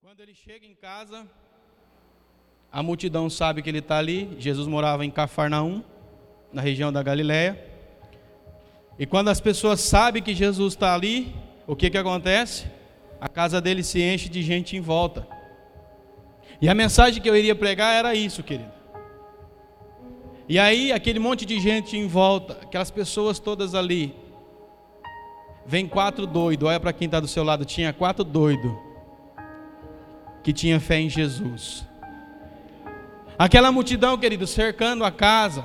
Quando ele chega em casa, a multidão sabe que ele está ali. Jesus morava em Cafarnaum, na região da Galiléia. E quando as pessoas sabem que Jesus está ali, o que, que acontece? A casa dele se enche de gente em volta. E a mensagem que eu iria pregar era isso, querido. E aí, aquele monte de gente em volta, aquelas pessoas todas ali. Vem quatro doidos, olha para quem está do seu lado, tinha quatro doidos que tinha fé em Jesus. Aquela multidão, querido, cercando a casa,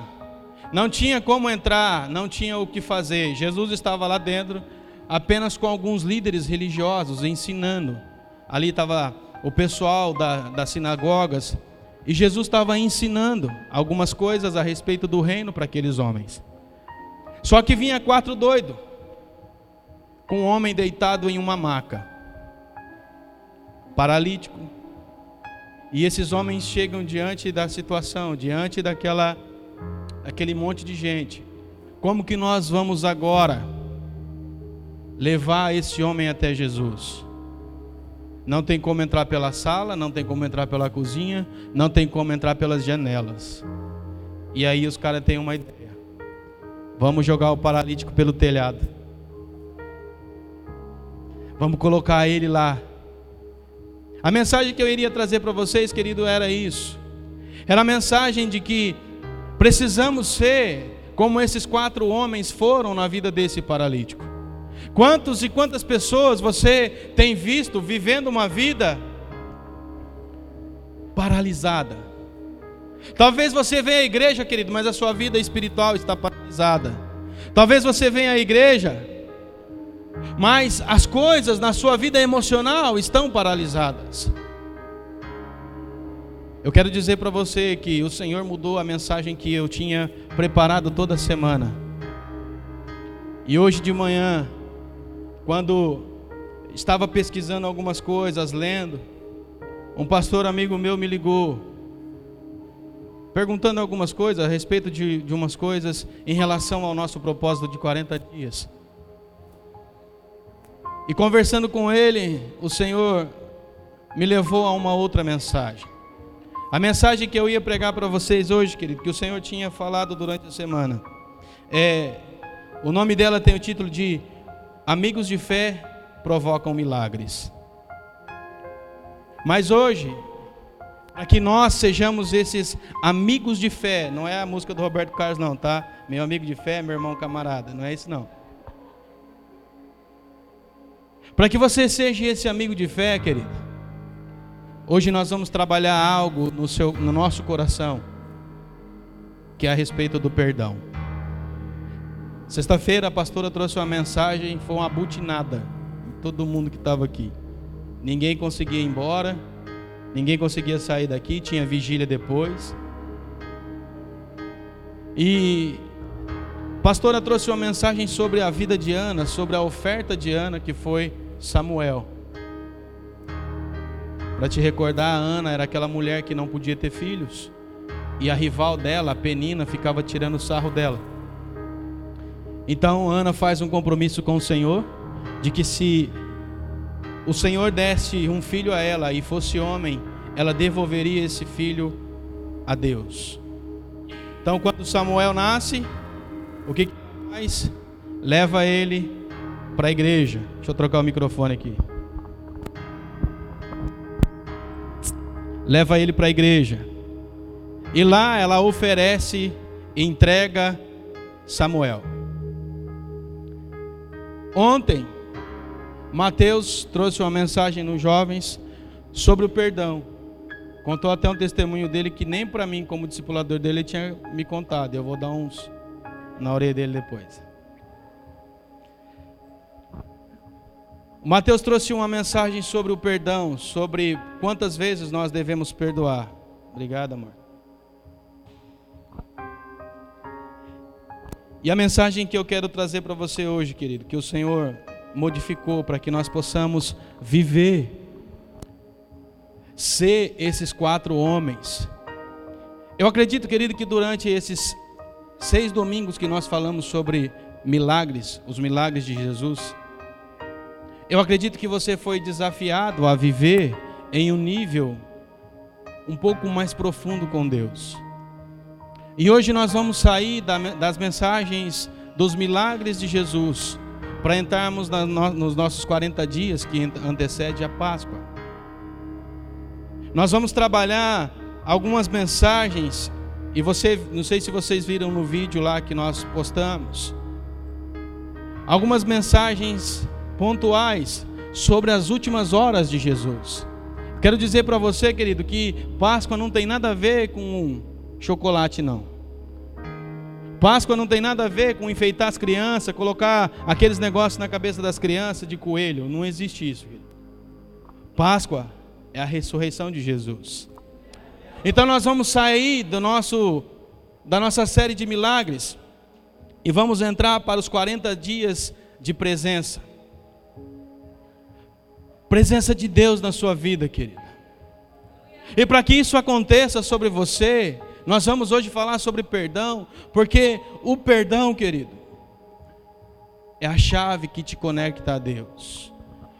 não tinha como entrar, não tinha o que fazer. Jesus estava lá dentro, apenas com alguns líderes religiosos ensinando. Ali estava o pessoal da, das sinagogas, e Jesus estava ensinando algumas coisas a respeito do reino para aqueles homens. Só que vinha quatro doidos, com um homem deitado em uma maca, paralítico. E esses homens chegam diante da situação, diante daquela aquele monte de gente. Como que nós vamos agora levar esse homem até Jesus? Não tem como entrar pela sala, não tem como entrar pela cozinha, não tem como entrar pelas janelas. E aí os caras têm uma ideia. Vamos jogar o paralítico pelo telhado. Vamos colocar ele lá. A mensagem que eu iria trazer para vocês, querido, era isso. Era a mensagem de que precisamos ser como esses quatro homens foram na vida desse paralítico. Quantos e quantas pessoas você tem visto vivendo uma vida paralisada? Talvez você venha à igreja, querido, mas a sua vida espiritual está paralisada. Talvez você venha à igreja, mas as coisas na sua vida emocional estão paralisadas. Eu quero dizer para você que o Senhor mudou a mensagem que eu tinha preparado toda semana. E hoje de manhã quando estava pesquisando algumas coisas, lendo, um pastor amigo meu me ligou, perguntando algumas coisas a respeito de, de umas coisas em relação ao nosso propósito de 40 dias. E conversando com ele, o Senhor me levou a uma outra mensagem. A mensagem que eu ia pregar para vocês hoje, querido, que o Senhor tinha falado durante a semana, é, o nome dela tem o título de Amigos de fé provocam milagres. Mas hoje, para que nós sejamos esses amigos de fé, não é a música do Roberto Carlos, não, tá? Meu amigo de fé, meu irmão camarada, não é isso, não. Para que você seja esse amigo de fé, querido, hoje nós vamos trabalhar algo no, seu, no nosso coração, que é a respeito do perdão. Sexta-feira a pastora trouxe uma mensagem, foi uma butinada em todo mundo que estava aqui. Ninguém conseguia ir embora, ninguém conseguia sair daqui, tinha vigília depois. E a pastora trouxe uma mensagem sobre a vida de Ana, sobre a oferta de Ana, que foi Samuel. Para te recordar, a Ana era aquela mulher que não podia ter filhos. E a rival dela, a Penina, ficava tirando sarro dela. Então Ana faz um compromisso com o Senhor de que se o Senhor desse um filho a ela e fosse homem, ela devolveria esse filho a Deus. Então quando Samuel nasce, o que, que faz? Leva ele para a igreja. Deixa eu trocar o microfone aqui. Leva ele para a igreja. E lá ela oferece e entrega Samuel. Ontem, Mateus trouxe uma mensagem nos jovens sobre o perdão. Contou até um testemunho dele que nem para mim, como discipulador dele, ele tinha me contado. Eu vou dar uns na orelha dele depois. Mateus trouxe uma mensagem sobre o perdão, sobre quantas vezes nós devemos perdoar. Obrigado, amor. E a mensagem que eu quero trazer para você hoje, querido, que o Senhor modificou para que nós possamos viver, ser esses quatro homens. Eu acredito, querido, que durante esses seis domingos que nós falamos sobre milagres, os milagres de Jesus, eu acredito que você foi desafiado a viver em um nível um pouco mais profundo com Deus. E hoje nós vamos sair das mensagens dos milagres de Jesus para entrarmos nos nossos 40 dias que antecede a Páscoa. Nós vamos trabalhar algumas mensagens e você, não sei se vocês viram no vídeo lá que nós postamos, algumas mensagens pontuais sobre as últimas horas de Jesus. Quero dizer para você, querido, que Páscoa não tem nada a ver com chocolate, não. Páscoa não tem nada a ver com enfeitar as crianças, colocar aqueles negócios na cabeça das crianças de coelho. Não existe isso. Querido. Páscoa é a ressurreição de Jesus. Então nós vamos sair do nosso da nossa série de milagres e vamos entrar para os 40 dias de presença. Presença de Deus na sua vida, querida. E para que isso aconteça sobre você, nós vamos hoje falar sobre perdão, porque o perdão, querido, é a chave que te conecta a Deus.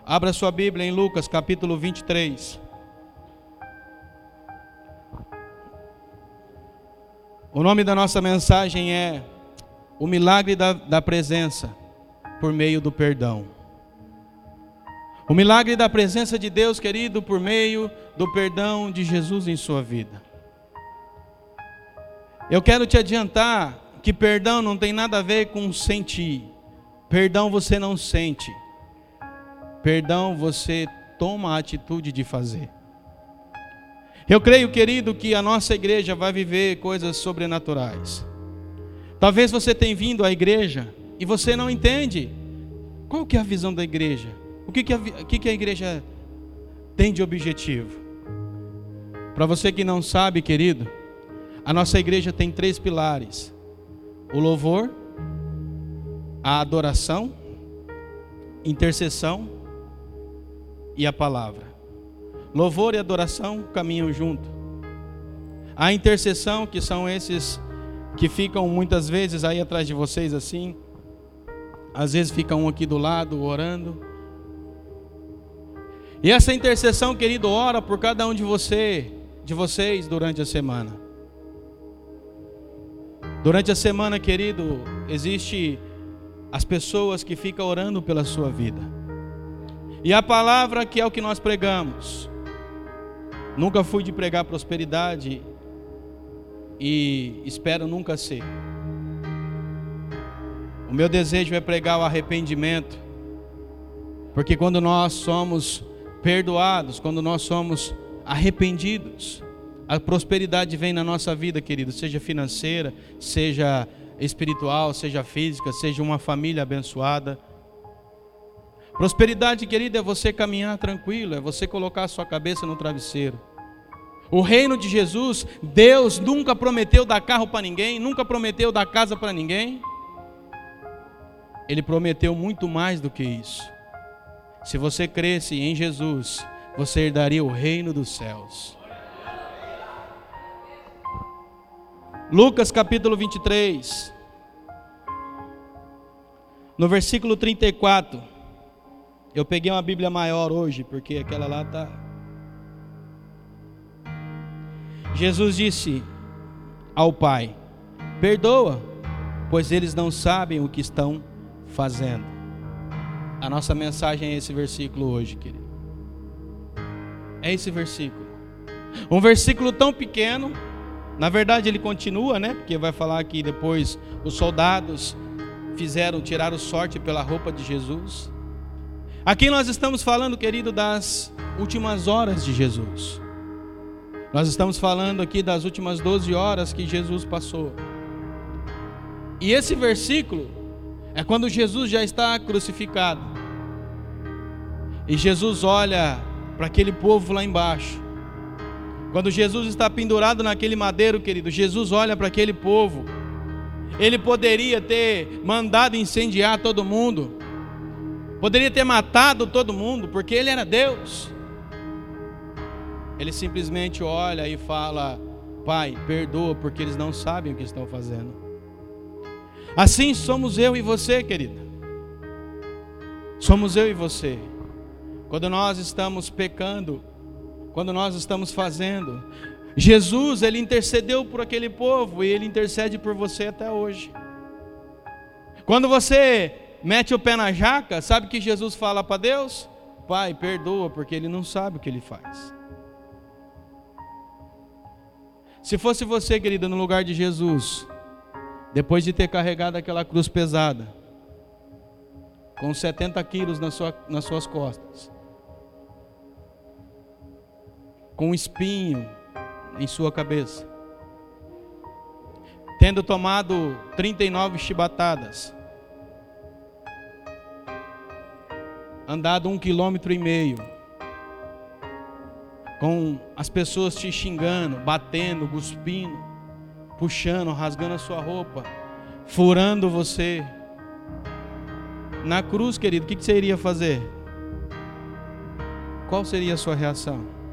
Abra sua Bíblia em Lucas capítulo 23. O nome da nossa mensagem é O Milagre da, da Presença por meio do perdão. O milagre da presença de Deus, querido, por meio do perdão de Jesus em sua vida. Eu quero te adiantar que perdão não tem nada a ver com sentir. Perdão você não sente. Perdão você toma a atitude de fazer. Eu creio, querido, que a nossa igreja vai viver coisas sobrenaturais. Talvez você tenha vindo à igreja e você não entende qual que é a visão da igreja. O que, que, a, que, que a igreja tem de objetivo? Para você que não sabe, querido, a nossa igreja tem três pilares: o louvor, a adoração, intercessão e a palavra. Louvor e adoração caminham junto. A intercessão, que são esses que ficam muitas vezes aí atrás de vocês assim, às vezes fica um aqui do lado orando. E essa intercessão, querido, ora por cada um de você, de vocês durante a semana. Durante a semana, querido, existe as pessoas que ficam orando pela sua vida. E a palavra que é o que nós pregamos, Nunca fui de pregar prosperidade e espero nunca ser. O meu desejo é pregar o arrependimento, porque quando nós somos perdoados, quando nós somos arrependidos, a prosperidade vem na nossa vida, querido, seja financeira, seja espiritual, seja física, seja uma família abençoada. Prosperidade, querida, é você caminhar tranquilo, é você colocar a sua cabeça no travesseiro. O reino de Jesus, Deus nunca prometeu dar carro para ninguém, nunca prometeu dar casa para ninguém. Ele prometeu muito mais do que isso. Se você cresce em Jesus, você herdaria o reino dos céus. Lucas capítulo 23, no versículo 34. Eu peguei uma Bíblia maior hoje, porque aquela lá está. Jesus disse ao Pai: Perdoa, pois eles não sabem o que estão fazendo. A nossa mensagem é esse versículo hoje, querido. É esse versículo. Um versículo tão pequeno, na verdade ele continua, né? Porque vai falar que depois os soldados fizeram, tiraram sorte pela roupa de Jesus. Aqui nós estamos falando, querido, das últimas horas de Jesus. Nós estamos falando aqui das últimas 12 horas que Jesus passou. E esse versículo é quando Jesus já está crucificado. E Jesus olha para aquele povo lá embaixo. Quando Jesus está pendurado naquele madeiro, querido, Jesus olha para aquele povo. Ele poderia ter mandado incendiar todo mundo. Poderia ter matado todo mundo, porque ele era Deus. Ele simplesmente olha e fala: Pai, perdoa, porque eles não sabem o que estão fazendo. Assim somos eu e você, querida. Somos eu e você. Quando nós estamos pecando quando nós estamos fazendo. Jesus, ele intercedeu por aquele povo e ele intercede por você até hoje. Quando você mete o pé na jaca, sabe que Jesus fala para Deus? Pai, perdoa, porque ele não sabe o que ele faz. Se fosse você, querida, no lugar de Jesus, depois de ter carregado aquela cruz pesada, com 70 quilos na sua, nas suas costas, com um espinho em sua cabeça, tendo tomado 39 chibatadas, andado um quilômetro e meio, com as pessoas te xingando, batendo, cuspindo, puxando, rasgando a sua roupa, furando você. Na cruz, querido, o que você iria fazer? Qual seria a sua reação?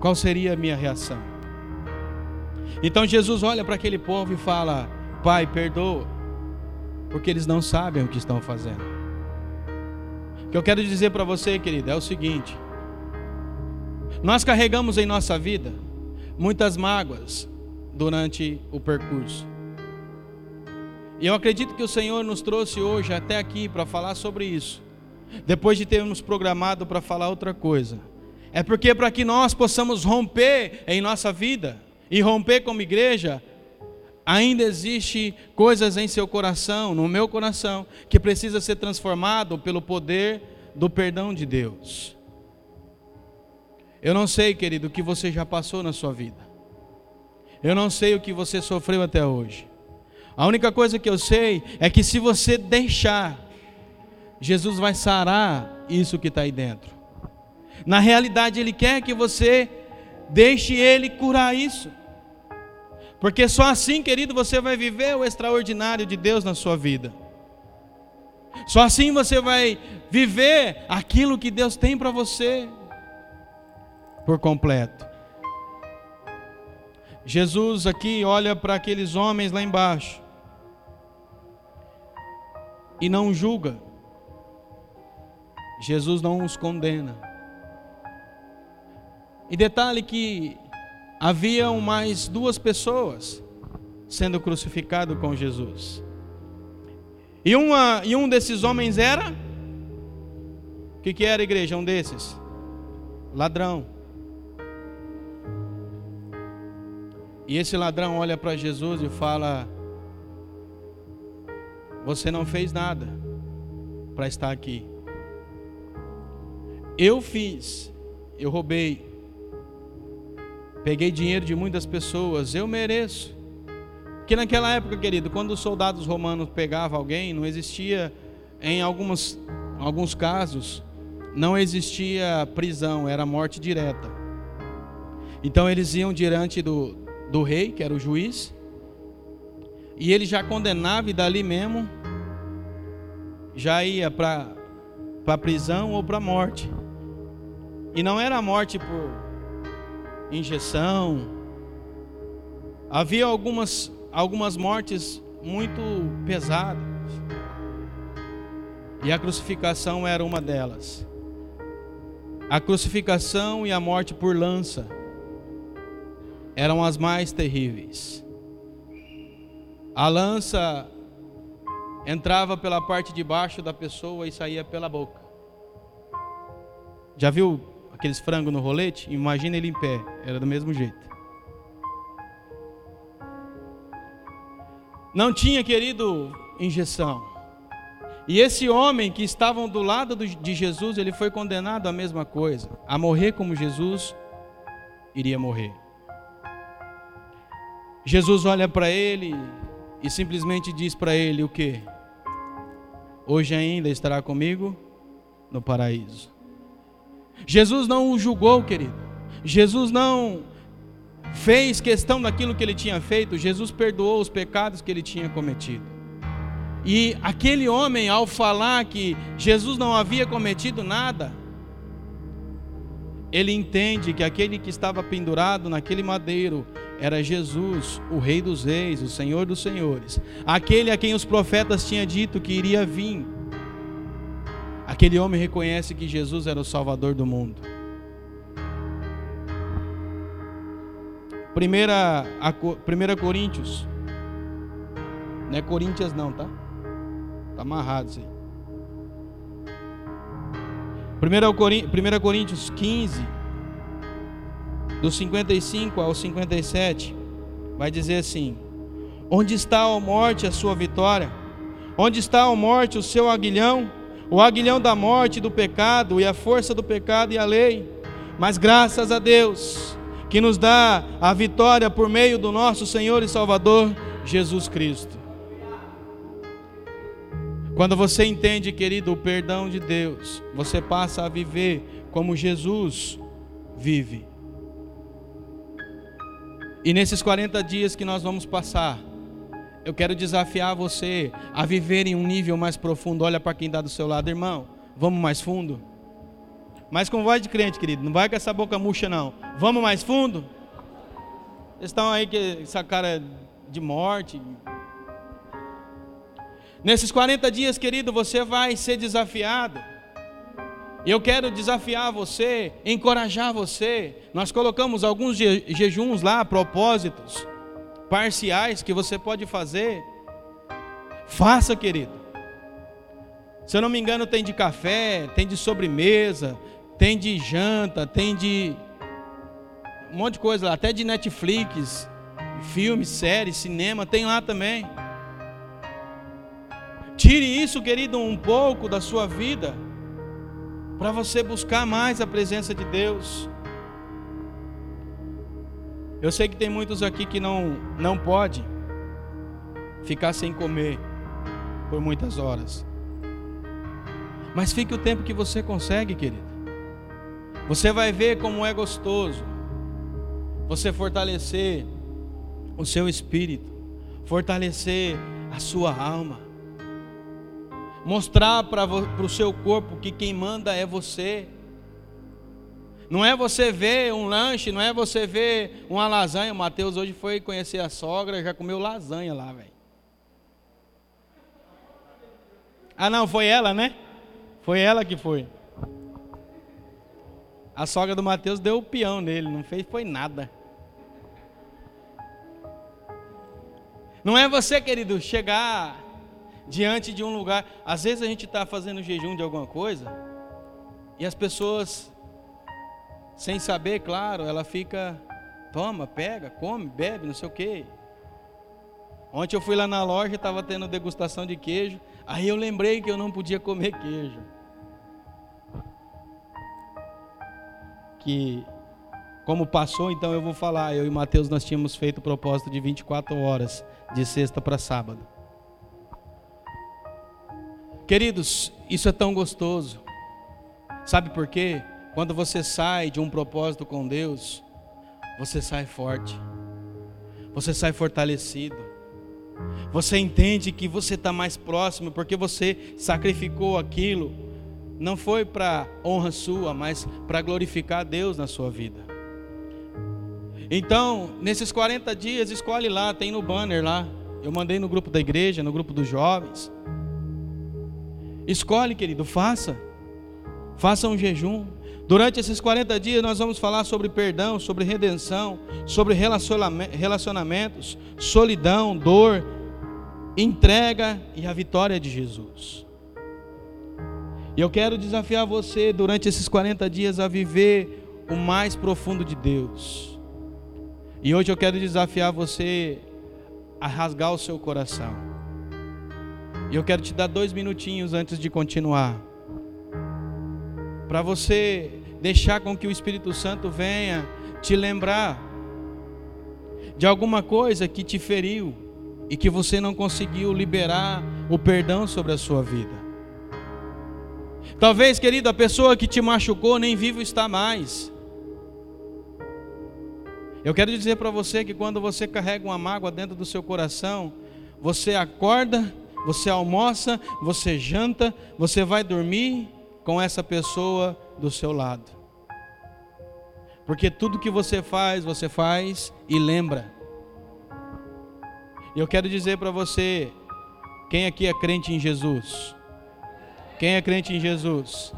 Qual seria a minha reação? Então Jesus olha para aquele povo e fala: Pai, perdoa, porque eles não sabem o que estão fazendo. O que eu quero dizer para você, querido, é o seguinte: nós carregamos em nossa vida muitas mágoas durante o percurso. E eu acredito que o Senhor nos trouxe hoje até aqui para falar sobre isso, depois de termos programado para falar outra coisa. É porque para que nós possamos romper em nossa vida e romper como igreja, ainda existe coisas em seu coração, no meu coração, que precisa ser transformado pelo poder do perdão de Deus. Eu não sei, querido, o que você já passou na sua vida. Eu não sei o que você sofreu até hoje. A única coisa que eu sei é que se você deixar, Jesus vai sarar isso que está aí dentro. Na realidade, Ele quer que você deixe Ele curar isso. Porque só assim, querido, você vai viver o extraordinário de Deus na sua vida. Só assim você vai viver aquilo que Deus tem para você por completo. Jesus aqui olha para aqueles homens lá embaixo e não julga. Jesus não os condena. E detalhe que haviam mais duas pessoas sendo crucificado com Jesus. E, uma, e um desses homens era? O que, que era a igreja? Um desses? Ladrão. E esse ladrão olha para Jesus e fala: Você não fez nada para estar aqui. Eu fiz, eu roubei, Peguei dinheiro de muitas pessoas, eu mereço. Porque naquela época, querido, quando os soldados romanos pegavam alguém, não existia, em algumas, alguns casos, não existia prisão, era morte direta. Então eles iam diante do, do rei, que era o juiz, e ele já condenava e dali mesmo já ia para a prisão ou para a morte. E não era a morte por injeção. Havia algumas, algumas mortes muito pesadas. E a crucificação era uma delas. A crucificação e a morte por lança eram as mais terríveis. A lança entrava pela parte de baixo da pessoa e saía pela boca. Já viu aqueles frangos no rolete, imagina ele em pé, era do mesmo jeito. Não tinha, querido, injeção. E esse homem que estavam do lado de Jesus, ele foi condenado à mesma coisa, a morrer como Jesus iria morrer. Jesus olha para ele e simplesmente diz para ele o que? Hoje ainda estará comigo no paraíso. Jesus não o julgou, querido. Jesus não fez questão daquilo que ele tinha feito. Jesus perdoou os pecados que ele tinha cometido. E aquele homem, ao falar que Jesus não havia cometido nada, ele entende que aquele que estava pendurado naquele madeiro era Jesus, o Rei dos Reis, o Senhor dos Senhores, aquele a quem os profetas tinham dito que iria vir Aquele homem reconhece que Jesus era o Salvador do mundo. primeira, a, primeira Coríntios. Não é Coríntios não, tá? Tá amarrado isso aí. 1 Coríntios 15, do 55 ao 57, vai dizer assim: Onde está a morte a sua vitória? Onde está a morte o seu aguilhão? O aguilhão da morte, do pecado, e a força do pecado e a lei. Mas graças a Deus, que nos dá a vitória por meio do nosso Senhor e Salvador Jesus Cristo. Quando você entende, querido, o perdão de Deus, você passa a viver como Jesus vive. E nesses 40 dias que nós vamos passar, eu quero desafiar você a viver em um nível mais profundo. Olha para quem está do seu lado, irmão. Vamos mais fundo? Mas com voz de crente, querido. Não vai com essa boca murcha, não. Vamos mais fundo? Eles estão aí com essa cara de morte. Nesses 40 dias, querido, você vai ser desafiado. Eu quero desafiar você, encorajar você. Nós colocamos alguns je jejuns lá, propósitos parciais que você pode fazer. Faça, querido. Se eu não me engano, tem de café, tem de sobremesa, tem de janta, tem de um monte de coisa lá, até de Netflix, filmes, séries, cinema, tem lá também. Tire isso, querido, um pouco da sua vida, para você buscar mais a presença de Deus. Eu sei que tem muitos aqui que não não pode ficar sem comer por muitas horas. Mas fique o tempo que você consegue, querido. Você vai ver como é gostoso você fortalecer o seu espírito, fortalecer a sua alma, mostrar para o seu corpo que quem manda é você. Não é você ver um lanche, não é você ver uma lasanha. O Mateus hoje foi conhecer a sogra, já comeu lasanha lá, velho. Ah, não, foi ela, né? Foi ela que foi. A sogra do Mateus deu o peão nele, não fez foi nada. Não é você, querido, chegar diante de um lugar. Às vezes a gente está fazendo jejum de alguma coisa e as pessoas, sem saber, claro, ela fica, toma, pega, come, bebe, não sei o quê. Ontem eu fui lá na loja, estava tendo degustação de queijo. Aí eu lembrei que eu não podia comer queijo. que como passou, então eu vou falar. Eu e Mateus nós tínhamos feito o propósito de 24 horas, de sexta para sábado. Queridos, isso é tão gostoso. Sabe por quê? Quando você sai de um propósito com Deus, você sai forte. Você sai fortalecido. Você entende que você está mais próximo porque você sacrificou aquilo não foi para honra sua, mas para glorificar Deus na sua vida. Então, nesses 40 dias, escolhe lá, tem no banner lá. Eu mandei no grupo da igreja, no grupo dos jovens. Escolhe, querido, faça. Faça um jejum. Durante esses 40 dias nós vamos falar sobre perdão, sobre redenção, sobre relacionamentos, solidão, dor, entrega e a vitória de Jesus. E eu quero desafiar você durante esses 40 dias a viver o mais profundo de Deus. E hoje eu quero desafiar você a rasgar o seu coração. E eu quero te dar dois minutinhos antes de continuar. Para você deixar com que o Espírito Santo venha te lembrar de alguma coisa que te feriu e que você não conseguiu liberar o perdão sobre a sua vida. Talvez, querido, a pessoa que te machucou nem vivo está mais. Eu quero dizer para você que quando você carrega uma mágoa dentro do seu coração, você acorda, você almoça, você janta, você vai dormir com essa pessoa do seu lado. Porque tudo que você faz, você faz e lembra. Eu quero dizer para você, quem aqui é crente em Jesus? Quem é crente em Jesus?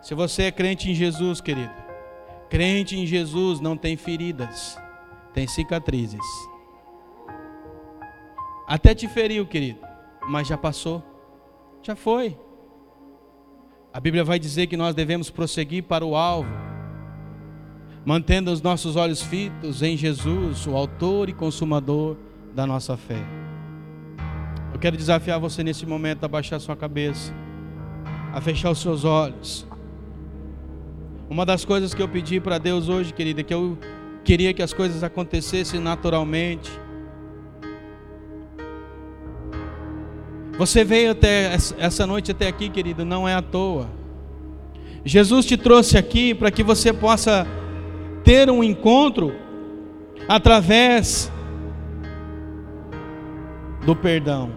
Se você é crente em Jesus, querido, crente em Jesus não tem feridas. tem cicatrizes. Até te feriu, querido, mas já passou, já foi. A Bíblia vai dizer que nós devemos prosseguir para o alvo, mantendo os nossos olhos fitos em Jesus, o Autor e Consumador da nossa fé. Eu quero desafiar você nesse momento a baixar sua cabeça, a fechar os seus olhos. Uma das coisas que eu pedi para Deus hoje, querida, é que eu queria que as coisas acontecessem naturalmente. Você veio até essa noite até aqui, querido, não é à toa. Jesus te trouxe aqui para que você possa ter um encontro através do perdão.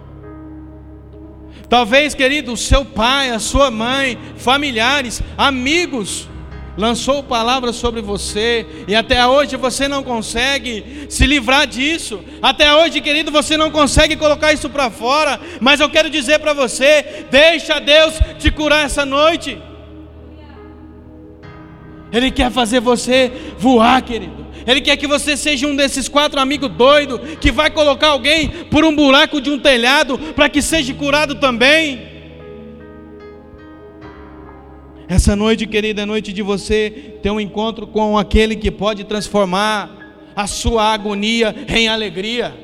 Talvez, querido, o seu pai, a sua mãe, familiares, amigos, lançou palavras sobre você e até hoje você não consegue se livrar disso. Até hoje, querido, você não consegue colocar isso para fora. Mas eu quero dizer para você: deixa Deus te curar essa noite. Ele quer fazer você voar, querido. Ele quer que você seja um desses quatro amigos doidos que vai colocar alguém por um buraco de um telhado para que seja curado também. Essa noite, querida, é noite de você ter um encontro com aquele que pode transformar a sua agonia em alegria.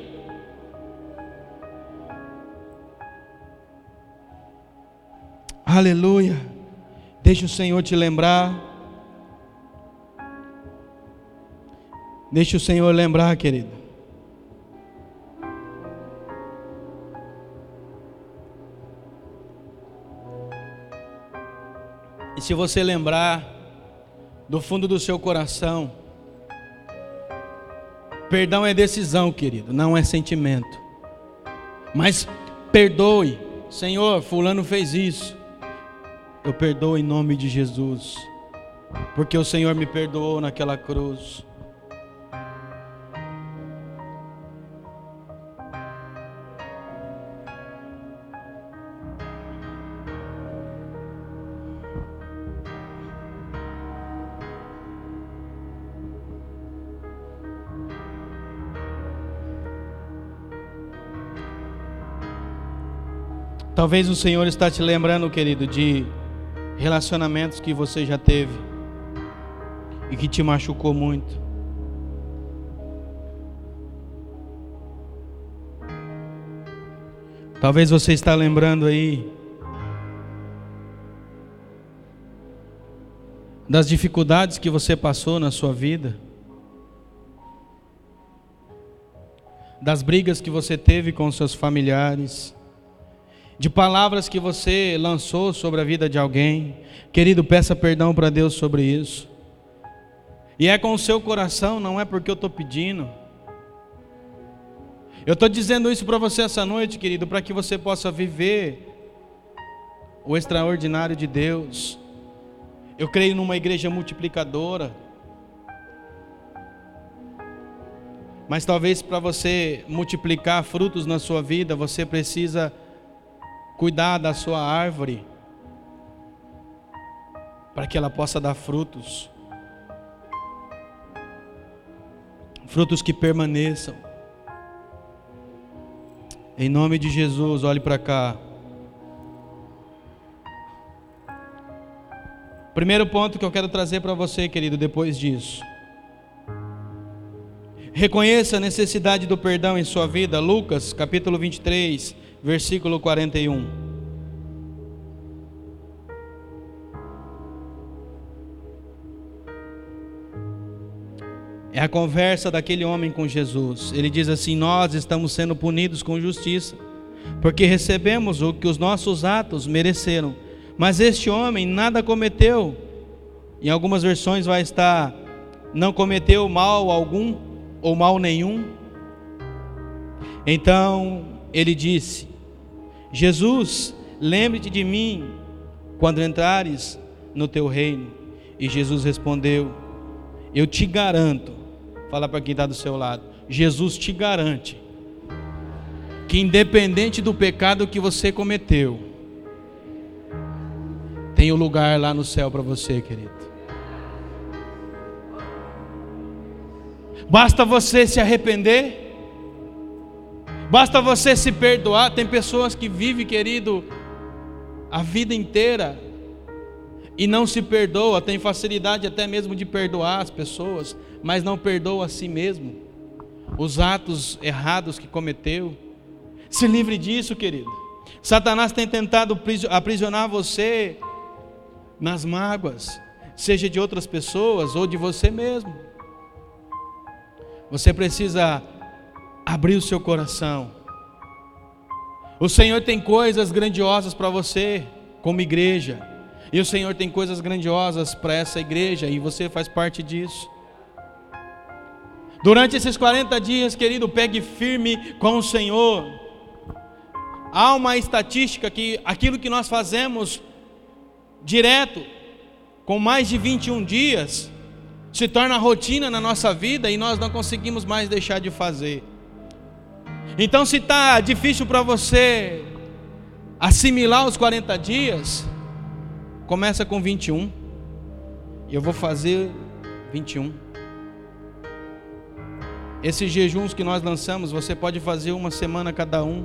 Aleluia. Deixa o Senhor te lembrar Deixe o Senhor lembrar, querido. E se você lembrar do fundo do seu coração, perdão é decisão, querido, não é sentimento. Mas perdoe, Senhor, fulano fez isso. Eu perdoo em nome de Jesus, porque o Senhor me perdoou naquela cruz. Talvez o Senhor está te lembrando, querido, de relacionamentos que você já teve e que te machucou muito. Talvez você está lembrando aí das dificuldades que você passou na sua vida, das brigas que você teve com seus familiares, de palavras que você lançou sobre a vida de alguém. Querido, peça perdão para Deus sobre isso. E é com o seu coração, não é porque eu estou pedindo. Eu estou dizendo isso para você essa noite, querido, para que você possa viver o extraordinário de Deus. Eu creio numa igreja multiplicadora. Mas talvez para você multiplicar frutos na sua vida, você precisa cuidar da sua árvore, para que ela possa dar frutos, frutos que permaneçam. Em nome de Jesus, olhe para cá. Primeiro ponto que eu quero trazer para você, querido, depois disso. Reconheça a necessidade do perdão em sua vida. Lucas, capítulo 23, versículo 41. É a conversa daquele homem com Jesus. Ele diz assim: Nós estamos sendo punidos com justiça, porque recebemos o que os nossos atos mereceram. Mas este homem nada cometeu. Em algumas versões vai estar: não cometeu mal algum ou mal nenhum. Então ele disse: Jesus, lembre-te de mim quando entrares no teu reino. E Jesus respondeu: Eu te garanto, fala para quem está do seu lado, Jesus te garante que, independente do pecado que você cometeu, tem um lugar lá no céu para você, querido. Basta você se arrepender. Basta você se perdoar. Tem pessoas que vivem, querido, a vida inteira e não se perdoa, tem facilidade até mesmo de perdoar as pessoas, mas não perdoa a si mesmo. Os atos errados que cometeu. Se livre disso, querido. Satanás tem tentado aprisionar você nas mágoas, seja de outras pessoas ou de você mesmo. Você precisa abrir o seu coração. O Senhor tem coisas grandiosas para você, como igreja. E o Senhor tem coisas grandiosas para essa igreja e você faz parte disso. Durante esses 40 dias, querido, pegue firme com o Senhor. Há uma estatística que aquilo que nós fazemos direto, com mais de 21 dias, se torna rotina na nossa vida e nós não conseguimos mais deixar de fazer. Então, se está difícil para você assimilar os 40 dias, começa com 21. E eu vou fazer 21. Esses jejuns que nós lançamos, você pode fazer uma semana cada um.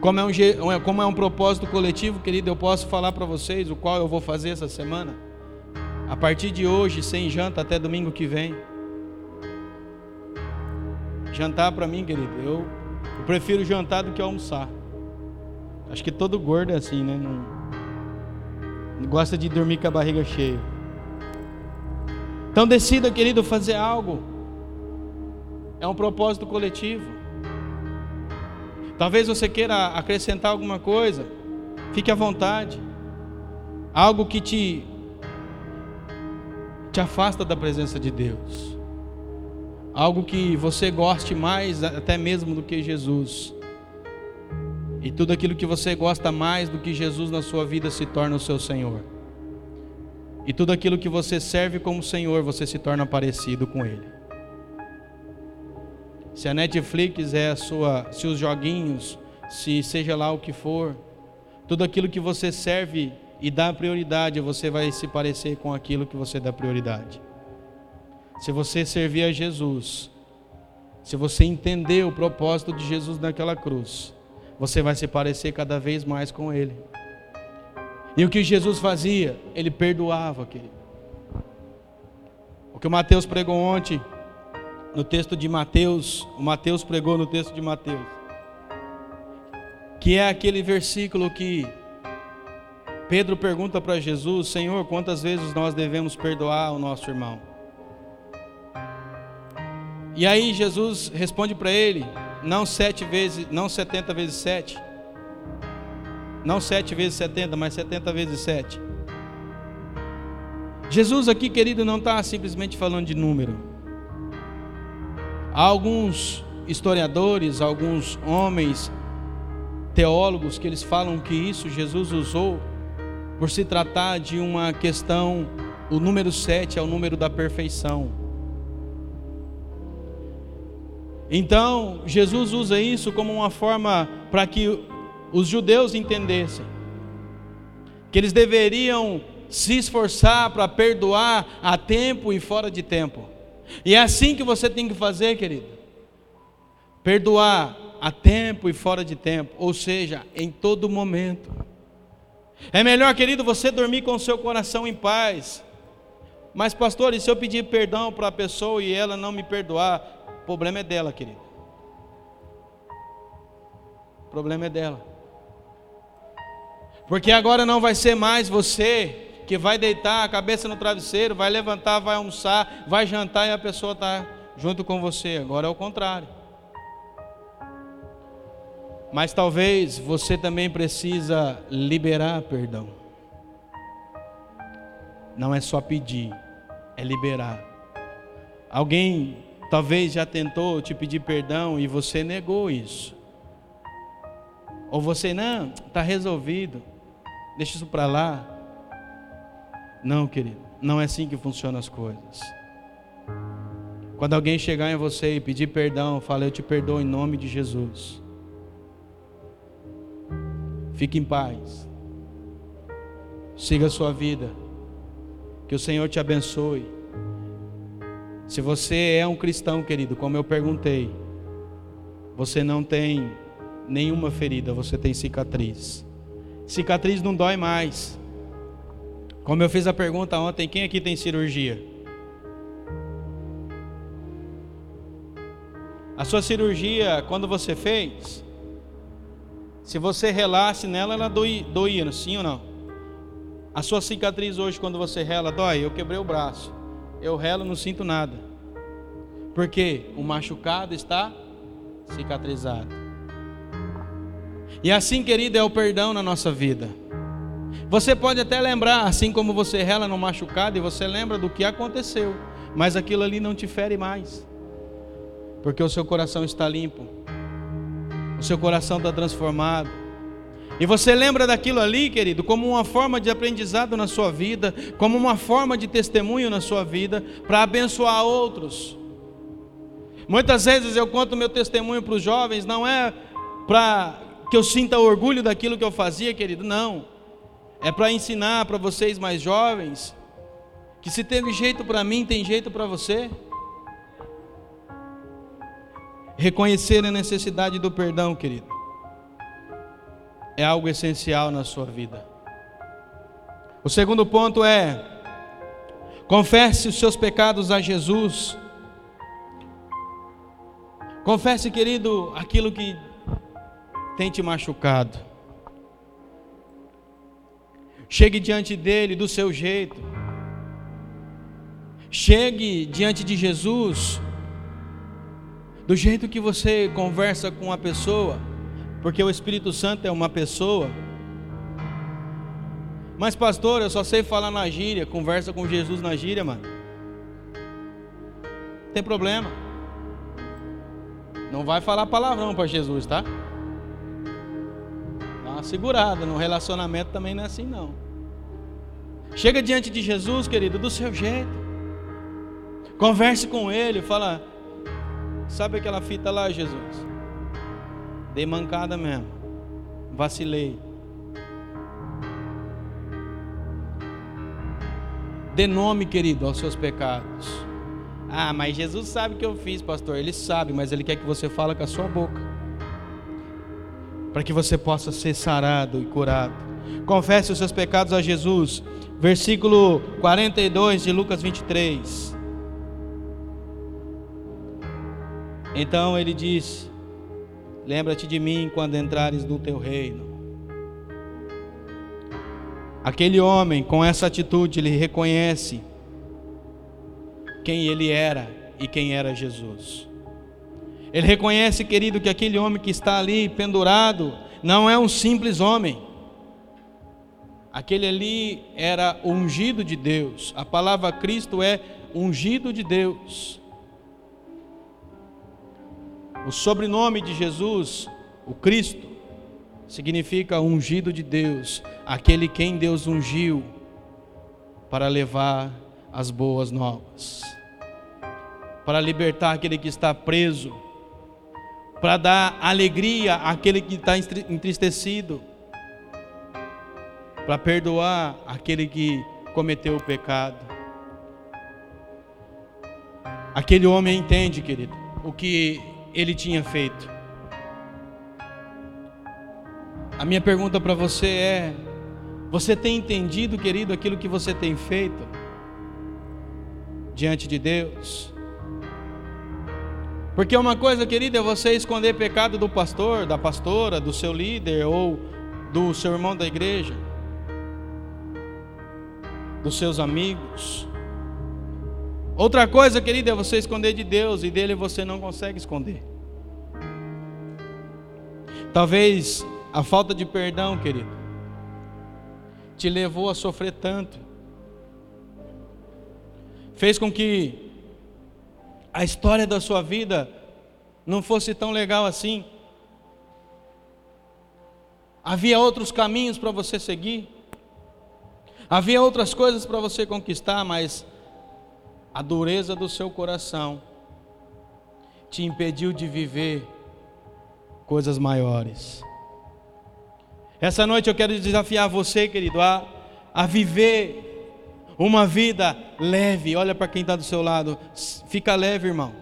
Como é um, como é um propósito coletivo, querido, eu posso falar para vocês o qual eu vou fazer essa semana. A partir de hoje, sem janta até domingo que vem. Jantar para mim, querido, eu, eu, prefiro jantar do que almoçar. Acho que todo gordo é assim, né? Não, não gosta de dormir com a barriga cheia. Então decida, querido, fazer algo. É um propósito coletivo. Talvez você queira acrescentar alguma coisa. Fique à vontade. Algo que te te afasta da presença de Deus. Algo que você goste mais até mesmo do que Jesus. E tudo aquilo que você gosta mais do que Jesus na sua vida se torna o seu Senhor. E tudo aquilo que você serve como Senhor, você se torna parecido com Ele. Se a Netflix é a sua, se os joguinhos, se seja lá o que for, tudo aquilo que você serve e dá prioridade, você vai se parecer com aquilo que você dá prioridade. Se você servir a Jesus, se você entender o propósito de Jesus naquela cruz, você vai se parecer cada vez mais com Ele. E o que Jesus fazia? Ele perdoava, querido. O que o Mateus pregou ontem, no texto de Mateus, o Mateus pregou no texto de Mateus, que é aquele versículo que Pedro pergunta para Jesus: Senhor, quantas vezes nós devemos perdoar o nosso irmão? E aí Jesus responde para ele: não sete vezes, não setenta vezes sete, não sete vezes setenta, mas setenta vezes sete. Jesus aqui, querido, não está simplesmente falando de número. Há alguns historiadores, alguns homens teólogos que eles falam que isso Jesus usou por se tratar de uma questão, o número 7 é o número da perfeição. Então, Jesus usa isso como uma forma para que os judeus entendessem que eles deveriam se esforçar para perdoar a tempo e fora de tempo. E é assim que você tem que fazer, querido. Perdoar a tempo e fora de tempo, ou seja, em todo momento. É melhor, querido, você dormir com o seu coração em paz. Mas, pastor, e se eu pedir perdão para a pessoa e ela não me perdoar? O problema é dela, querido. O problema é dela. Porque agora não vai ser mais você que vai deitar a cabeça no travesseiro, vai levantar, vai almoçar, vai jantar e a pessoa está junto com você. Agora é o contrário. Mas talvez você também precisa liberar perdão. Não é só pedir, é liberar. Alguém talvez já tentou te pedir perdão e você negou isso. Ou você, não, está resolvido, deixa isso para lá. Não, querido, não é assim que funcionam as coisas. Quando alguém chegar em você e pedir perdão, fala, eu te perdoo em nome de Jesus. Fique em paz. Siga a sua vida. Que o Senhor te abençoe. Se você é um cristão, querido, como eu perguntei, você não tem nenhuma ferida, você tem cicatriz. Cicatriz não dói mais. Como eu fiz a pergunta ontem, quem aqui tem cirurgia? A sua cirurgia, quando você fez, se você relasse nela, ela doía, sim ou não? A sua cicatriz hoje, quando você rela, dói. Eu quebrei o braço. Eu relo, não sinto nada. Porque o machucado está cicatrizado. E assim, querido, é o perdão na nossa vida. Você pode até lembrar, assim como você rela no machucado e você lembra do que aconteceu, mas aquilo ali não te fere mais, porque o seu coração está limpo, o seu coração está transformado. E você lembra daquilo ali, querido, como uma forma de aprendizado na sua vida, como uma forma de testemunho na sua vida, para abençoar outros. Muitas vezes eu conto meu testemunho para os jovens, não é para que eu sinta orgulho daquilo que eu fazia, querido, não. É para ensinar para vocês mais jovens que se teve jeito para mim, tem jeito para você. Reconhecer a necessidade do perdão, querido, é algo essencial na sua vida. O segundo ponto é: confesse os seus pecados a Jesus. Confesse, querido, aquilo que tem te machucado. Chegue diante dele do seu jeito. Chegue diante de Jesus do jeito que você conversa com a pessoa, porque o Espírito Santo é uma pessoa. Mas, pastor, eu só sei falar na gíria, conversa com Jesus na gíria, mano. Não tem problema. Não vai falar palavrão para Jesus, tá? Dá uma segurada. No relacionamento também não é assim, não. Chega diante de Jesus, querido, do seu jeito. Converse com Ele, fala, Sabe aquela fita lá, Jesus? Dei mancada mesmo. Vacilei. Dê nome, querido, aos seus pecados. Ah, mas Jesus sabe que eu fiz, pastor. Ele sabe, mas ele quer que você fale com a sua boca. Para que você possa ser sarado e curado. Confesse os seus pecados a Jesus. Versículo 42 de Lucas 23. Então ele diz: Lembra-te de mim quando entrares no teu reino. Aquele homem, com essa atitude, ele reconhece quem ele era e quem era Jesus. Ele reconhece, querido, que aquele homem que está ali pendurado não é um simples homem. Aquele ali era ungido de Deus. A palavra Cristo é ungido de Deus. O sobrenome de Jesus, o Cristo, significa ungido de Deus, aquele quem Deus ungiu para levar as boas novas, para libertar aquele que está preso, para dar alegria àquele que está entristecido, para perdoar aquele que cometeu o pecado. Aquele homem entende, querido, o que ele tinha feito. A minha pergunta para você é: você tem entendido, querido, aquilo que você tem feito diante de Deus? Porque uma coisa, querida, é você esconder pecado do pastor, da pastora, do seu líder ou do seu irmão da igreja, dos seus amigos. Outra coisa, querida, é você esconder de Deus e dele você não consegue esconder. Talvez a falta de perdão, querido, te levou a sofrer tanto, fez com que a história da sua vida não fosse tão legal assim. Havia outros caminhos para você seguir, havia outras coisas para você conquistar, mas a dureza do seu coração te impediu de viver coisas maiores. Essa noite eu quero desafiar você, querido, a, a viver Uma vida leve. Olha para quem está do seu lado. Fica leve, irmão.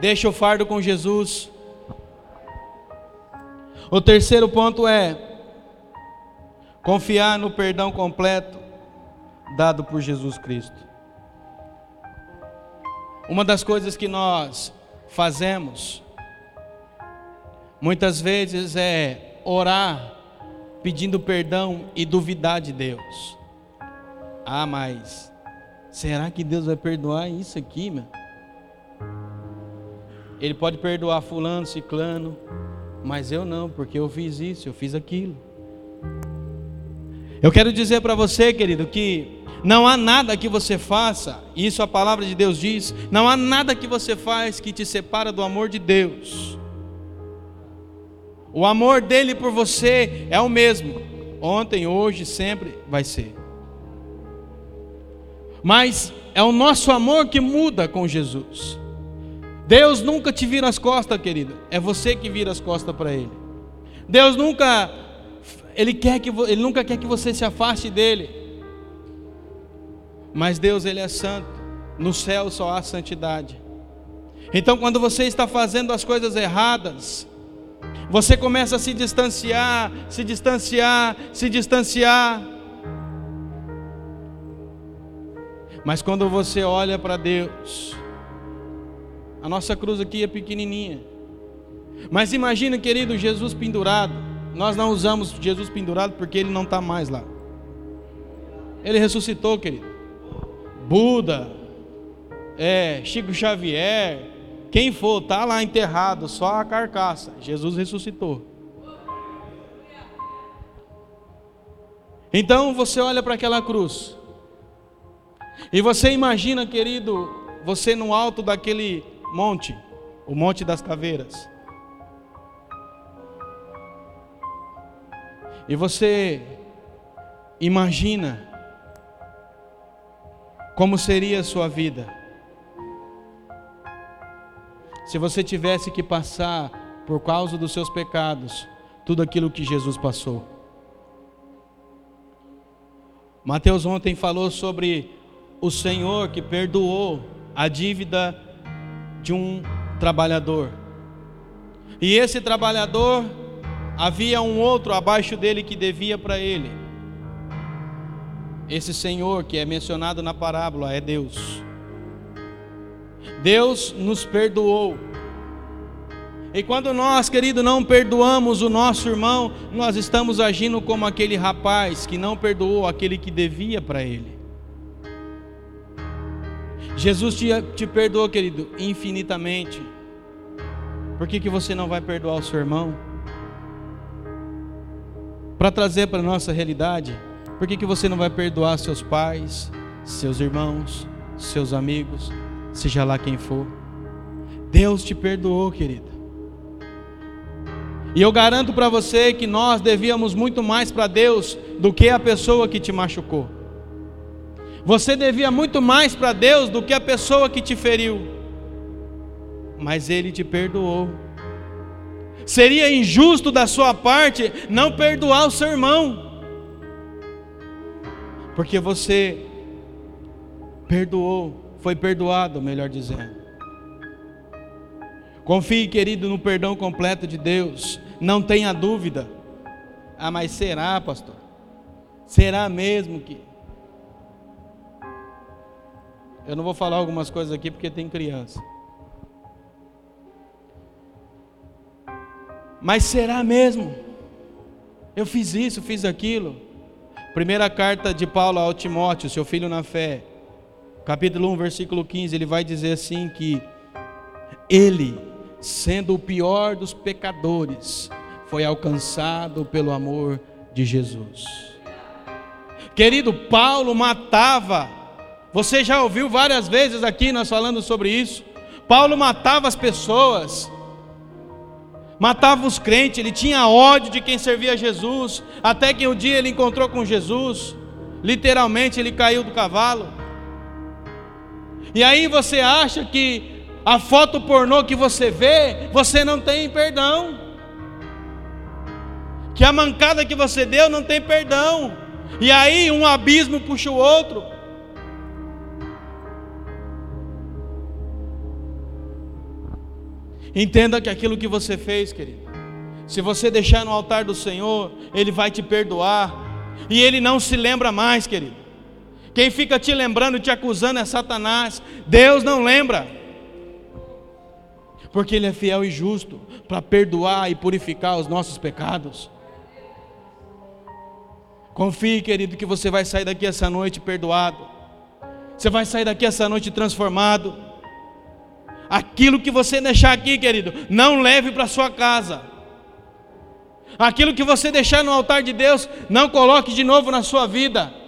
Deixa o fardo com Jesus. O terceiro ponto é confiar no perdão completo dado por Jesus Cristo. Uma das coisas que nós fazemos muitas vezes é orar pedindo perdão e duvidar de Deus. Ah, mas será que Deus vai perdoar isso aqui, meu? Ele pode perdoar fulano, ciclano, mas eu não, porque eu fiz isso, eu fiz aquilo. Eu quero dizer para você, querido, que não há nada que você faça, isso a palavra de Deus diz, não há nada que você faz que te separa do amor de Deus. O amor dele por você é o mesmo, ontem, hoje, sempre vai ser. Mas é o nosso amor que muda com Jesus. Deus nunca te vira as costas, querido. É você que vira as costas para Ele. Deus nunca, Ele quer que, Ele nunca quer que você se afaste dele. Mas Deus ele é santo. No céu só há santidade. Então, quando você está fazendo as coisas erradas, você começa a se distanciar, se distanciar, se distanciar. Mas quando você olha para Deus, a nossa cruz aqui é pequenininha. Mas imagina, querido, Jesus pendurado. Nós não usamos Jesus pendurado porque ele não está mais lá. Ele ressuscitou, querido. Buda, é, Chico Xavier, quem for, está lá enterrado, só a carcaça. Jesus ressuscitou. Então você olha para aquela cruz. E você imagina, querido, você no alto daquele monte, o Monte das Caveiras. E você imagina como seria a sua vida? Se você tivesse que passar por causa dos seus pecados tudo aquilo que Jesus passou. Mateus ontem falou sobre o Senhor que perdoou a dívida de um trabalhador. E esse trabalhador havia um outro abaixo dele que devia para ele. Esse Senhor que é mencionado na parábola é Deus. Deus nos perdoou. E quando nós, querido, não perdoamos o nosso irmão, nós estamos agindo como aquele rapaz que não perdoou aquele que devia para ele. Jesus te, te perdoou, querido, infinitamente. Por que, que você não vai perdoar o seu irmão? Para trazer para a nossa realidade, por que, que você não vai perdoar seus pais, seus irmãos, seus amigos, seja lá quem for? Deus te perdoou, querida. E eu garanto para você que nós devíamos muito mais para Deus do que a pessoa que te machucou. Você devia muito mais para Deus do que a pessoa que te feriu. Mas Ele te perdoou. Seria injusto da sua parte não perdoar o seu irmão porque você perdoou, foi perdoado, melhor dizendo. Confie, querido, no perdão completo de Deus, não tenha dúvida. Ah, mas será, pastor? Será mesmo que? Eu não vou falar algumas coisas aqui porque tem criança. Mas será mesmo? Eu fiz isso, fiz aquilo. Primeira carta de Paulo ao Timóteo, seu filho na fé, capítulo 1, versículo 15, ele vai dizer assim que ele, sendo o pior dos pecadores, foi alcançado pelo amor de Jesus. Querido, Paulo matava. Você já ouviu várias vezes aqui nós falando sobre isso. Paulo matava as pessoas matava os crentes, ele tinha ódio de quem servia a Jesus, até que um dia ele encontrou com Jesus, literalmente ele caiu do cavalo. E aí você acha que a foto pornô que você vê, você não tem perdão. Que a mancada que você deu não tem perdão. E aí um abismo puxa o outro. Entenda que aquilo que você fez, querido, se você deixar no altar do Senhor, Ele vai te perdoar, e Ele não se lembra mais, querido. Quem fica te lembrando, te acusando é Satanás, Deus não lembra, porque Ele é fiel e justo para perdoar e purificar os nossos pecados. Confie, querido, que você vai sair daqui essa noite perdoado, você vai sair daqui essa noite transformado. Aquilo que você deixar aqui, querido, não leve para sua casa. Aquilo que você deixar no altar de Deus, não coloque de novo na sua vida.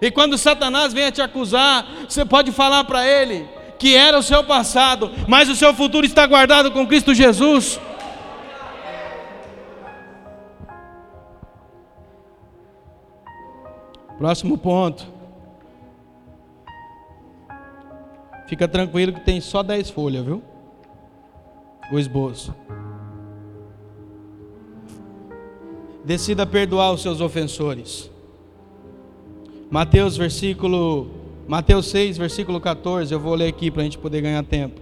E quando Satanás venha te acusar, você pode falar para ele que era o seu passado, mas o seu futuro está guardado com Cristo Jesus. Próximo ponto. Fica tranquilo que tem só 10 folhas, viu? O esboço. Decida perdoar os seus ofensores. Mateus versículo Mateus 6, versículo 14, eu vou ler aqui para a gente poder ganhar tempo.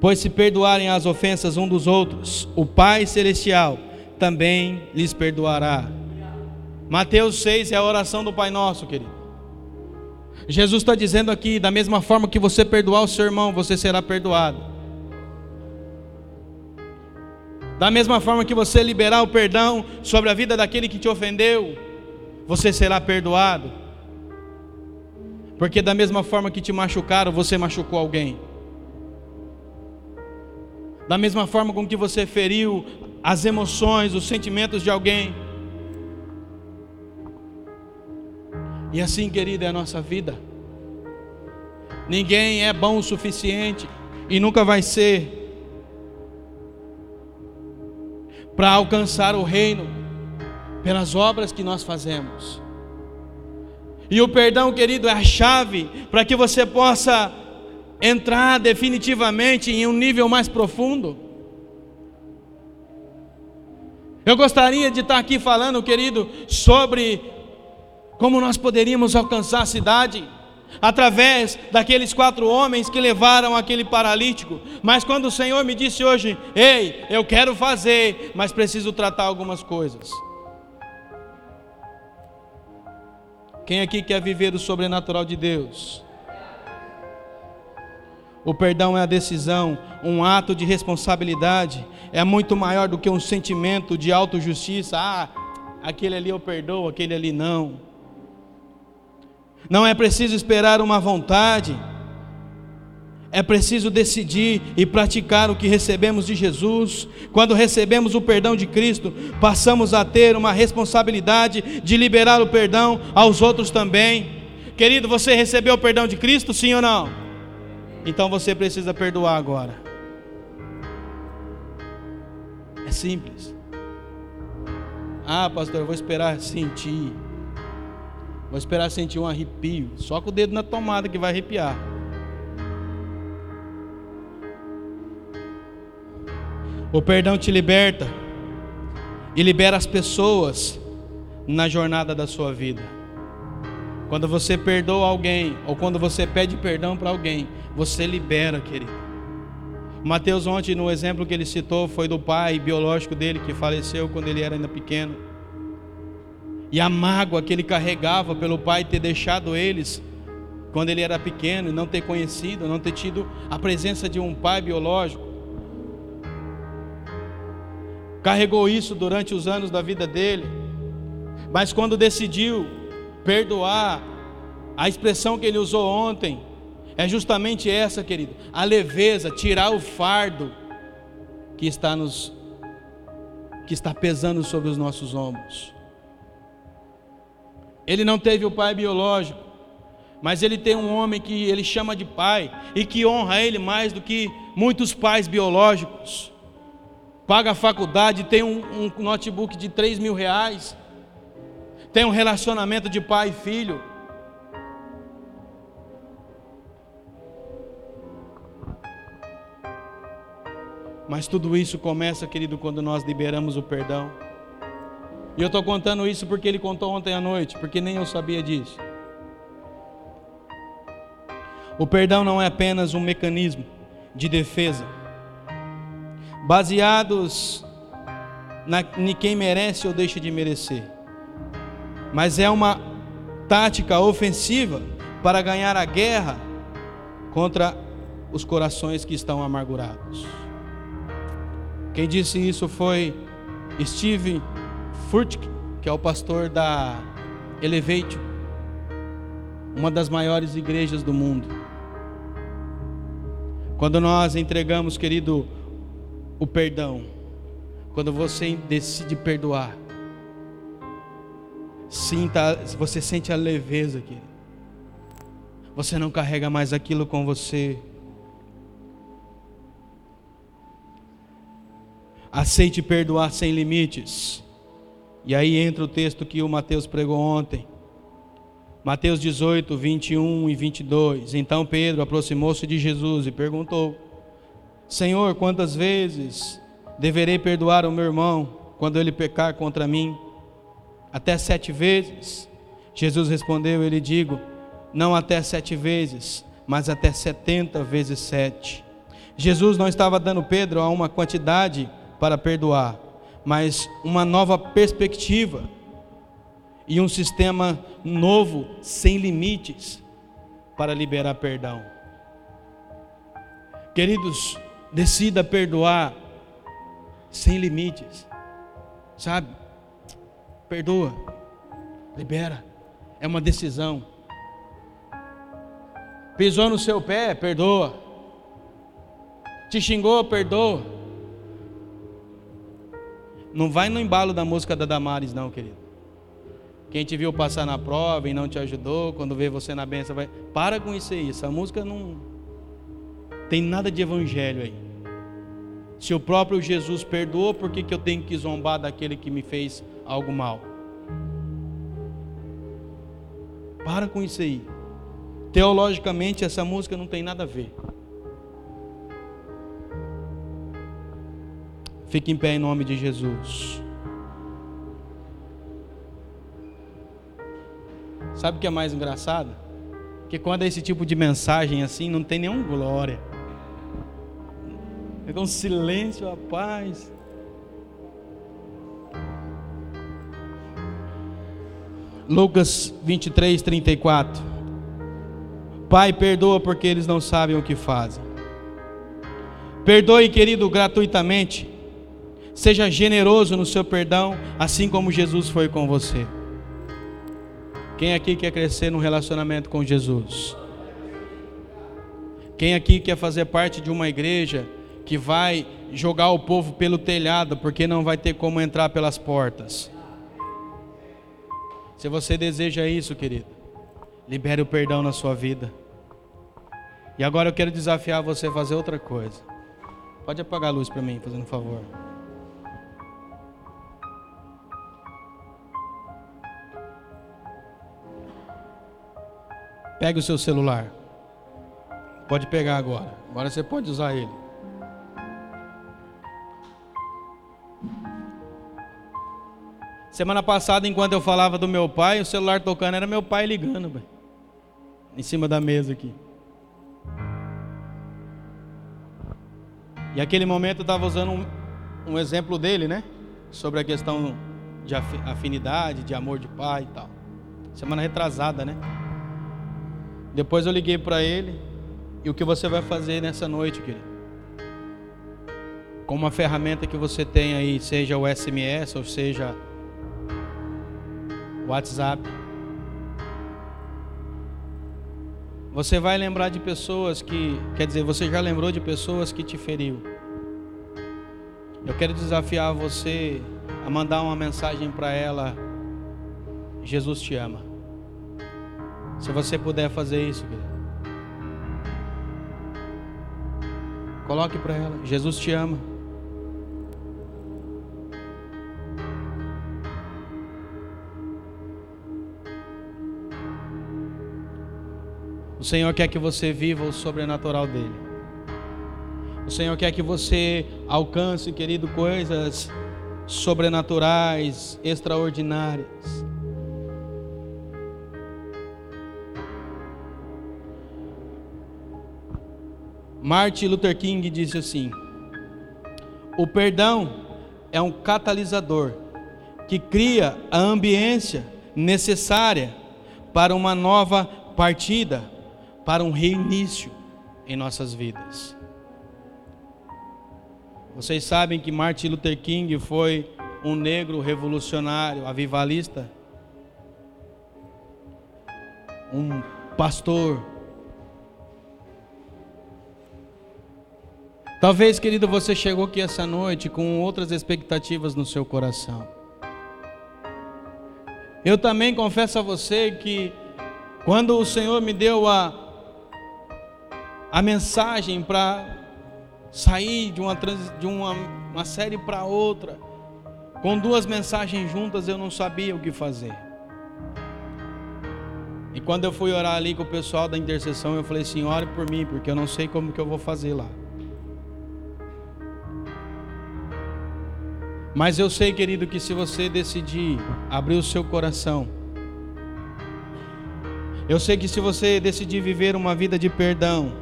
Pois se perdoarem as ofensas um dos outros, o Pai Celestial também lhes perdoará. Mateus 6 é a oração do Pai Nosso, querido. Jesus está dizendo aqui: da mesma forma que você perdoar o seu irmão, você será perdoado. Da mesma forma que você liberar o perdão sobre a vida daquele que te ofendeu, você será perdoado. Porque da mesma forma que te machucaram, você machucou alguém. Da mesma forma com que você feriu as emoções, os sentimentos de alguém, E assim, querida, é a nossa vida. Ninguém é bom o suficiente e nunca vai ser para alcançar o reino pelas obras que nós fazemos. E o perdão, querido, é a chave para que você possa entrar definitivamente em um nível mais profundo. Eu gostaria de estar aqui falando, querido, sobre como nós poderíamos alcançar a cidade? Através daqueles quatro homens que levaram aquele paralítico. Mas quando o Senhor me disse hoje: Ei, eu quero fazer, mas preciso tratar algumas coisas. Quem aqui quer viver o sobrenatural de Deus? O perdão é a decisão, um ato de responsabilidade, é muito maior do que um sentimento de autojustiça. Ah, aquele ali eu perdoo, aquele ali não. Não é preciso esperar uma vontade, é preciso decidir e praticar o que recebemos de Jesus. Quando recebemos o perdão de Cristo, passamos a ter uma responsabilidade de liberar o perdão aos outros também. Querido, você recebeu o perdão de Cristo, sim ou não? Então você precisa perdoar agora. É simples. Ah, pastor, eu vou esperar sentir. Vou esperar sentir um arrepio. Só com o dedo na tomada que vai arrepiar. O perdão te liberta e libera as pessoas na jornada da sua vida. Quando você perdoa alguém ou quando você pede perdão para alguém, você libera, querido. Mateus ontem no exemplo que ele citou foi do pai biológico dele que faleceu quando ele era ainda pequeno e a mágoa que ele carregava pelo pai ter deixado eles quando ele era pequeno e não ter conhecido, não ter tido a presença de um pai biológico. Carregou isso durante os anos da vida dele, mas quando decidiu perdoar, a expressão que ele usou ontem é justamente essa, querido, a leveza, tirar o fardo que está nos que está pesando sobre os nossos ombros. Ele não teve o pai biológico, mas ele tem um homem que ele chama de pai e que honra ele mais do que muitos pais biológicos. Paga a faculdade, tem um, um notebook de 3 mil reais, tem um relacionamento de pai e filho. Mas tudo isso começa, querido, quando nós liberamos o perdão. E eu estou contando isso porque ele contou ontem à noite, porque nem eu sabia disso. O perdão não é apenas um mecanismo de defesa, baseados na, em quem merece ou deixa de merecer, mas é uma tática ofensiva para ganhar a guerra contra os corações que estão amargurados. Quem disse isso foi Steve Furtick, que é o pastor da Elevate, uma das maiores igrejas do mundo. Quando nós entregamos, querido, o perdão, quando você decide perdoar, sinta, você sente a leveza, querido. Você não carrega mais aquilo com você. Aceite perdoar sem limites. E aí entra o texto que o Mateus pregou ontem. Mateus 18, 21 e 22. Então Pedro aproximou-se de Jesus e perguntou: Senhor, quantas vezes deverei perdoar o meu irmão quando ele pecar contra mim? Até sete vezes? Jesus respondeu: Eu lhe digo, não até sete vezes, mas até setenta vezes sete. Jesus não estava dando Pedro a uma quantidade para perdoar, mas uma nova perspectiva e um sistema novo, sem limites, para liberar perdão. Queridos, decida perdoar sem limites, sabe? Perdoa, libera, é uma decisão. Pisou no seu pé, perdoa. Te xingou, perdoa. Não vai no embalo da música da Damares, não, querido. Quem te viu passar na prova e não te ajudou, quando vê você na benção, vai. Para com isso aí. Essa música não tem nada de evangelho aí. Se o próprio Jesus perdoou, por que, que eu tenho que zombar daquele que me fez algo mal? Para com isso aí. Teologicamente, essa música não tem nada a ver. Fique em pé em nome de Jesus. Sabe o que é mais engraçado? Que quando é esse tipo de mensagem assim, não tem nenhum glória. É um silêncio, a paz. Lucas 23, 34. Pai, perdoa porque eles não sabem o que fazem. Perdoe, querido, gratuitamente Seja generoso no seu perdão, assim como Jesus foi com você. Quem aqui quer crescer no relacionamento com Jesus? Quem aqui quer fazer parte de uma igreja que vai jogar o povo pelo telhado, porque não vai ter como entrar pelas portas? Se você deseja isso, querido, libere o perdão na sua vida. E agora eu quero desafiar você a fazer outra coisa. Pode apagar a luz para mim, fazendo um favor. Pegue o seu celular. Pode pegar agora. Agora você pode usar ele. Semana passada, enquanto eu falava do meu pai, o celular tocando era meu pai ligando, em cima da mesa aqui. E aquele momento eu estava usando um, um, exemplo dele, né? Sobre a questão de afinidade, de amor de pai e tal. Semana retrasada, né? Depois eu liguei para ele. E o que você vai fazer nessa noite, querido? Com uma ferramenta que você tem aí, seja o SMS ou seja o WhatsApp. Você vai lembrar de pessoas que, quer dizer, você já lembrou de pessoas que te feriu. Eu quero desafiar você a mandar uma mensagem para ela: Jesus te ama. Se você puder fazer isso. Coloque para ela: Jesus te ama. O Senhor quer que você viva o sobrenatural dele. O Senhor quer que você alcance, querido, coisas sobrenaturais, extraordinárias. Martin Luther King disse assim: O perdão é um catalisador que cria a ambiência necessária para uma nova partida, para um reinício em nossas vidas. Vocês sabem que Martin Luther King foi um negro revolucionário, avivalista, um pastor. Talvez, querido, você chegou aqui essa noite com outras expectativas no seu coração. Eu também confesso a você que quando o Senhor me deu a, a mensagem para sair de uma, de uma, uma série para outra, com duas mensagens juntas, eu não sabia o que fazer. E quando eu fui orar ali com o pessoal da intercessão, eu falei assim: ore por mim, porque eu não sei como que eu vou fazer lá. Mas eu sei, querido, que se você decidir abrir o seu coração, eu sei que se você decidir viver uma vida de perdão,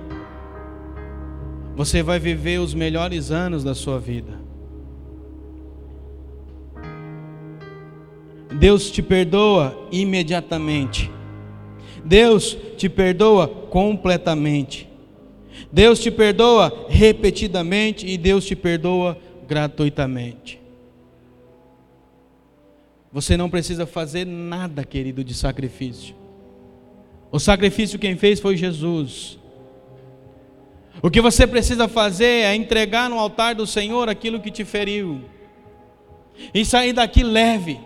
você vai viver os melhores anos da sua vida. Deus te perdoa imediatamente. Deus te perdoa completamente. Deus te perdoa repetidamente e Deus te perdoa gratuitamente. Você não precisa fazer nada, querido, de sacrifício. O sacrifício quem fez foi Jesus. O que você precisa fazer é entregar no altar do Senhor aquilo que te feriu, e sair daqui leve,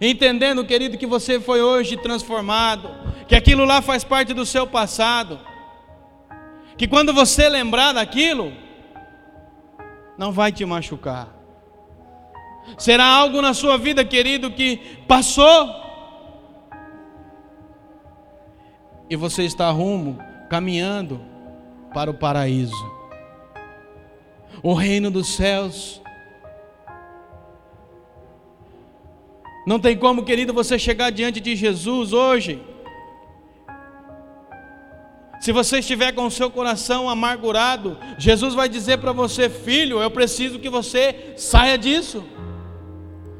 entendendo, querido, que você foi hoje transformado, que aquilo lá faz parte do seu passado, que quando você lembrar daquilo, não vai te machucar. Será algo na sua vida, querido, que passou, e você está rumo, caminhando para o paraíso. O reino dos céus. Não tem como, querido, você chegar diante de Jesus hoje. Se você estiver com o seu coração amargurado, Jesus vai dizer para você, filho, eu preciso que você saia disso.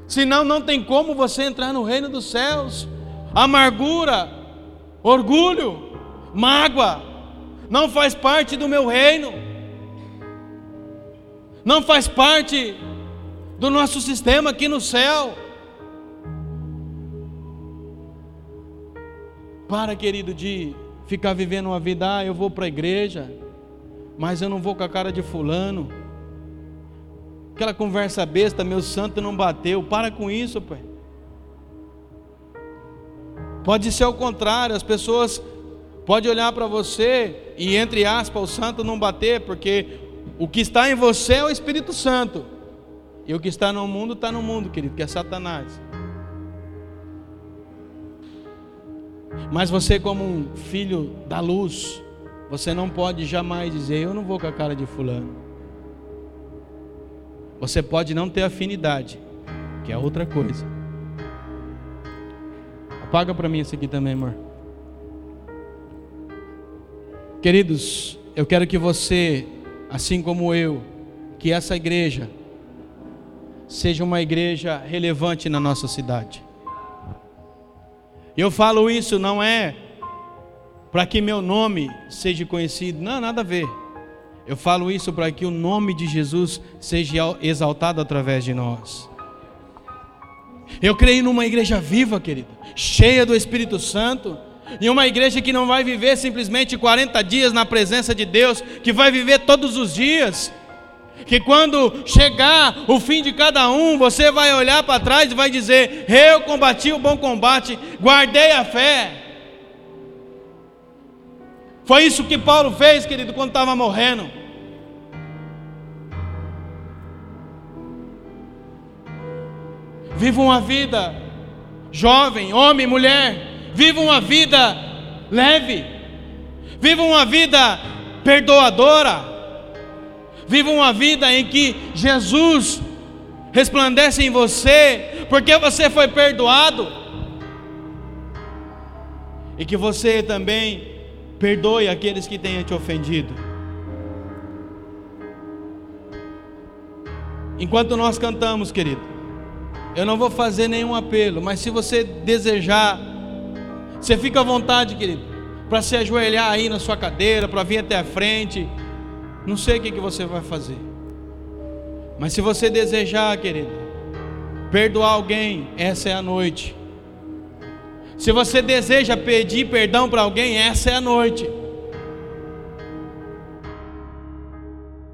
Senão não tem como você entrar no reino dos céus. Amargura, orgulho, mágoa, não faz parte do meu reino, não faz parte do nosso sistema aqui no céu. Para, querido, de ficar vivendo uma vida, ah, eu vou para a igreja, mas eu não vou com a cara de fulano. Aquela conversa besta, meu santo não bateu. Para com isso, pai. Pode ser o contrário, as pessoas pode olhar para você e, entre aspas, o santo não bater, porque o que está em você é o Espírito Santo, e o que está no mundo está no mundo, querido, que é Satanás. Mas você, como um filho da luz, você não pode jamais dizer: Eu não vou com a cara de Fulano. Você pode não ter afinidade, que é outra coisa. Apaga para mim esse aqui também, amor. Queridos, eu quero que você, assim como eu, que essa igreja seja uma igreja relevante na nossa cidade. Eu falo isso não é para que meu nome seja conhecido, não, nada a ver. Eu falo isso para que o nome de Jesus seja exaltado através de nós. Eu creio numa igreja viva, querido, cheia do Espírito Santo, e uma igreja que não vai viver simplesmente 40 dias na presença de Deus, que vai viver todos os dias. Que quando chegar o fim de cada um, você vai olhar para trás e vai dizer: Eu combati o bom combate, guardei a fé. Foi isso que Paulo fez, querido, quando estava morrendo. Viva uma vida, jovem, homem, mulher, viva uma vida leve, viva uma vida perdoadora, viva uma vida em que Jesus resplandece em você, porque você foi perdoado. E que você também perdoe aqueles que tenham te ofendido. Enquanto nós cantamos, querido, eu não vou fazer nenhum apelo, mas se você desejar, você fica à vontade, querido, para se ajoelhar aí na sua cadeira, para vir até a frente. Não sei o que, que você vai fazer. Mas se você desejar, querido, perdoar alguém, essa é a noite. Se você deseja pedir perdão para alguém, essa é a noite.